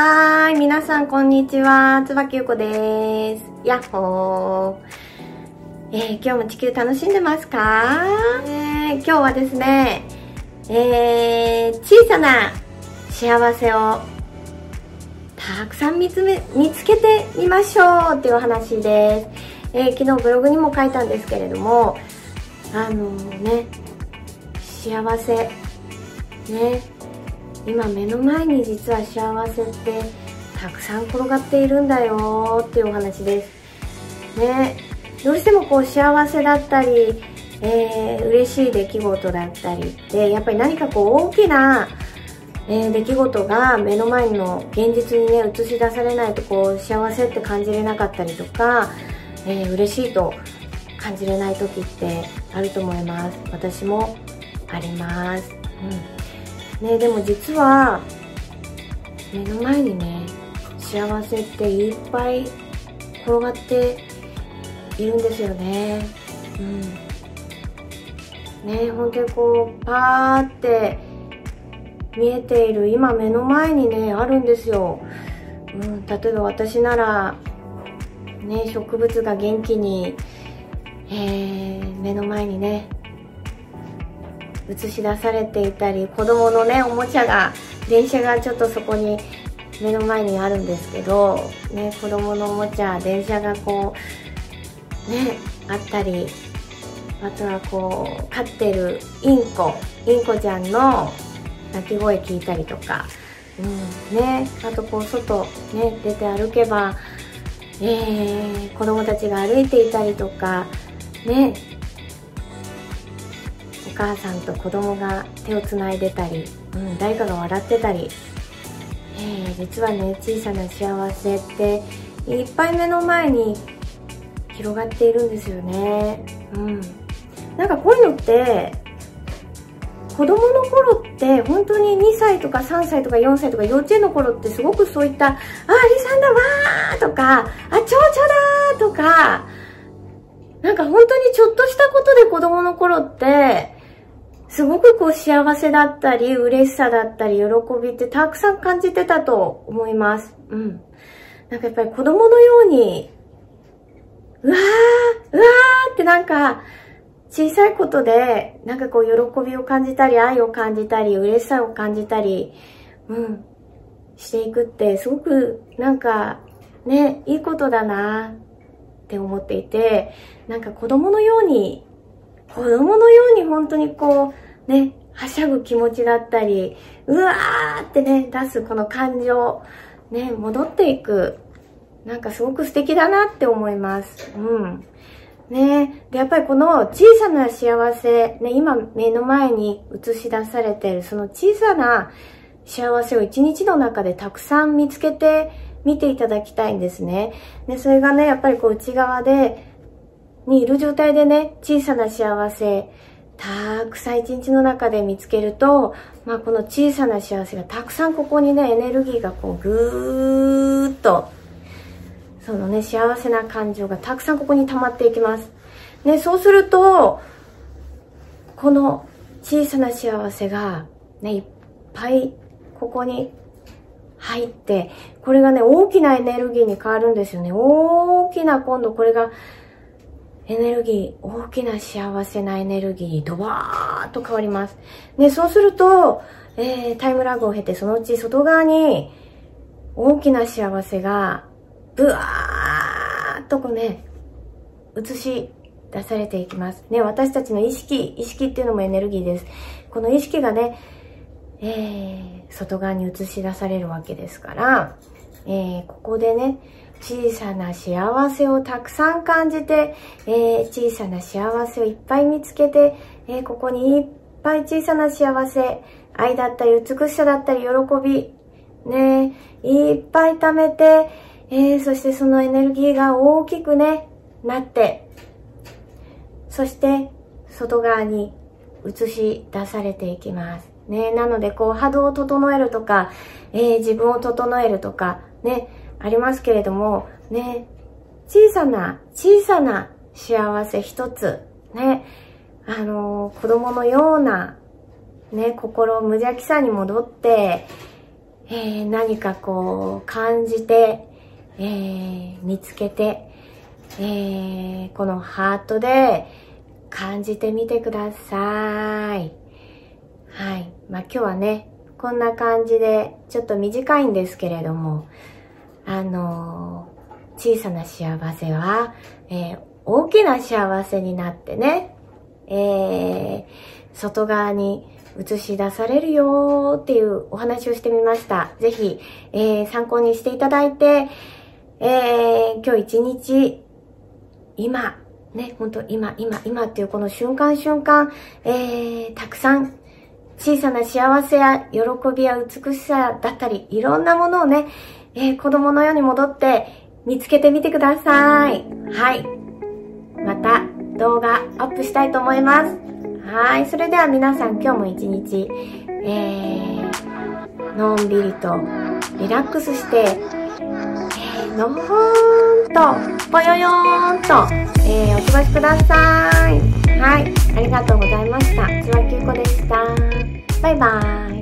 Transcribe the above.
はーい、皆さんこんにちは。つばきゆこです。やっほー。えー、今日も地球楽しんでますか、えー、今日はですね、えー、小さな幸せをたくさん見つめ、見つけてみましょうっていうお話です。え、昨日ブログにも書いたんですけれども、あのね、幸せ、ね、今目の前に実は幸せってたくさん転がっているんだよっていうお話です。ね。どうしてもこう幸せだったり、えー、嬉しい出来事だったりってやっぱり何かこう大きな、えー、出来事が目の前の現実にね映し出されないとこう幸せって感じれなかったりとか、えー、嬉しいと感じれない時ってあると思います。私もあります。うん。ねでも実は目の前にね幸せっていっぱい転がっているんですよね。うん。ね本当にこうパーって見えている今目の前にねあるんですよ、うん、例えば私ならね植物が元気に、えー、目の前にね映し出されていたり子供のねおもちゃが電車がちょっとそこに目の前にあるんですけど、ね、子供のおもちゃ電車がこうねあったりあとはこう飼ってるインコ。インコちゃんの鳴き声聞いたりとか、うんね、あとこう外、ね、出て歩けば、えー、子供たちが歩いていたりとか、ね、母さんと子供が手をつないでたり、うん、誰かが笑ってたり、えー、実はね小さな幸せっていっぱい目の前に広がっているんですよね。うん。なんかこういうのって子供の頃って本当に2歳とか3歳とか4歳とか幼稚園の頃ってすごくそういった「あアリさんだわー」とか「あ蝶々だ」とかなんか本当にちょっとしたことで子供の頃ってすごくこう幸せだったり、嬉しさだったり、喜びってたくさん感じてたと思います。うん。なんかやっぱり子供のように、うわー、うわーってなんか、小さいことで、なんかこう喜びを感じたり、愛を感じたり、嬉しさを感じたり、うん、していくって、すごくなんか、ね、いいことだなって思っていて、なんか子供のように子供のように本当にこう、ね、はしゃぐ気持ちだったり、うわーってね、出すこの感情、ね、戻っていく。なんかすごく素敵だなって思います。うん。ねで、やっぱりこの小さな幸せ、ね、今目の前に映し出されているその小さな幸せを一日の中でたくさん見つけて見ていただきたいんですね。で、それがね、やっぱりこう内側でにいる状態でね、小さな幸せ、たくさん一日の中で見つけると、まあこの小さな幸せがたくさんここにね、エネルギーがこうぐーっと、そのね、幸せな感情がたくさんここに溜まっていきます。ね、そうすると、この小さな幸せがね、いっぱいここに入って、これがね、大きなエネルギーに変わるんですよね。大きな今度これがエネルギー、大きな幸せなエネルギーにドバーッと変わります。で、そうすると、えー、タイムラグを経てそのうち外側に大きな幸せがブワーッとこうね、映し出されていきます。ね、私たちの意識、意識っていうのもエネルギーです。この意識がね、えー、外側に映し出されるわけですから、えー、ここでね、小さな幸せをたくさん感じて、えー、小さな幸せをいっぱい見つけて、えー、ここにいっぱい小さな幸せ、愛だったり美しさだったり喜び、ね、いっぱい貯めて、えー、そしてそのエネルギーが大きくね、なって、そして外側に映し出されていきます。ね、なのでこう波動を整えるとか、えー、自分を整えるとか、ね、ありますけれども、ね、小さな、小さな幸せ一つ、ね、あのー、子供のような、ね、心無邪気さに戻って、えー、何かこう感じて、えー、見つけて、えー、このハートで感じてみてください。はい。まあ、今日はね、こんな感じで、ちょっと短いんですけれども、あのー、小さな幸せは、えー、大きな幸せになってね、えー、外側に映し出されるよっていうお話をしてみました。ぜひ、え、参考にしていただいて、え、今日一日、今、ね、本当今、今、今っていうこの瞬間瞬間、えー、たくさん小さな幸せや喜びや美しさだったり、いろんなものをね、えー、子供のように戻って見つけてみてください。はい。また動画アップしたいと思います。はい。それでは皆さん今日も一日、えー、のんびりとリラックスして、えー、のほーんと、ぽよよーんと、えー、お過ごしください。はい。ありがとうございました。つわきゅうこでした。バイバーイ。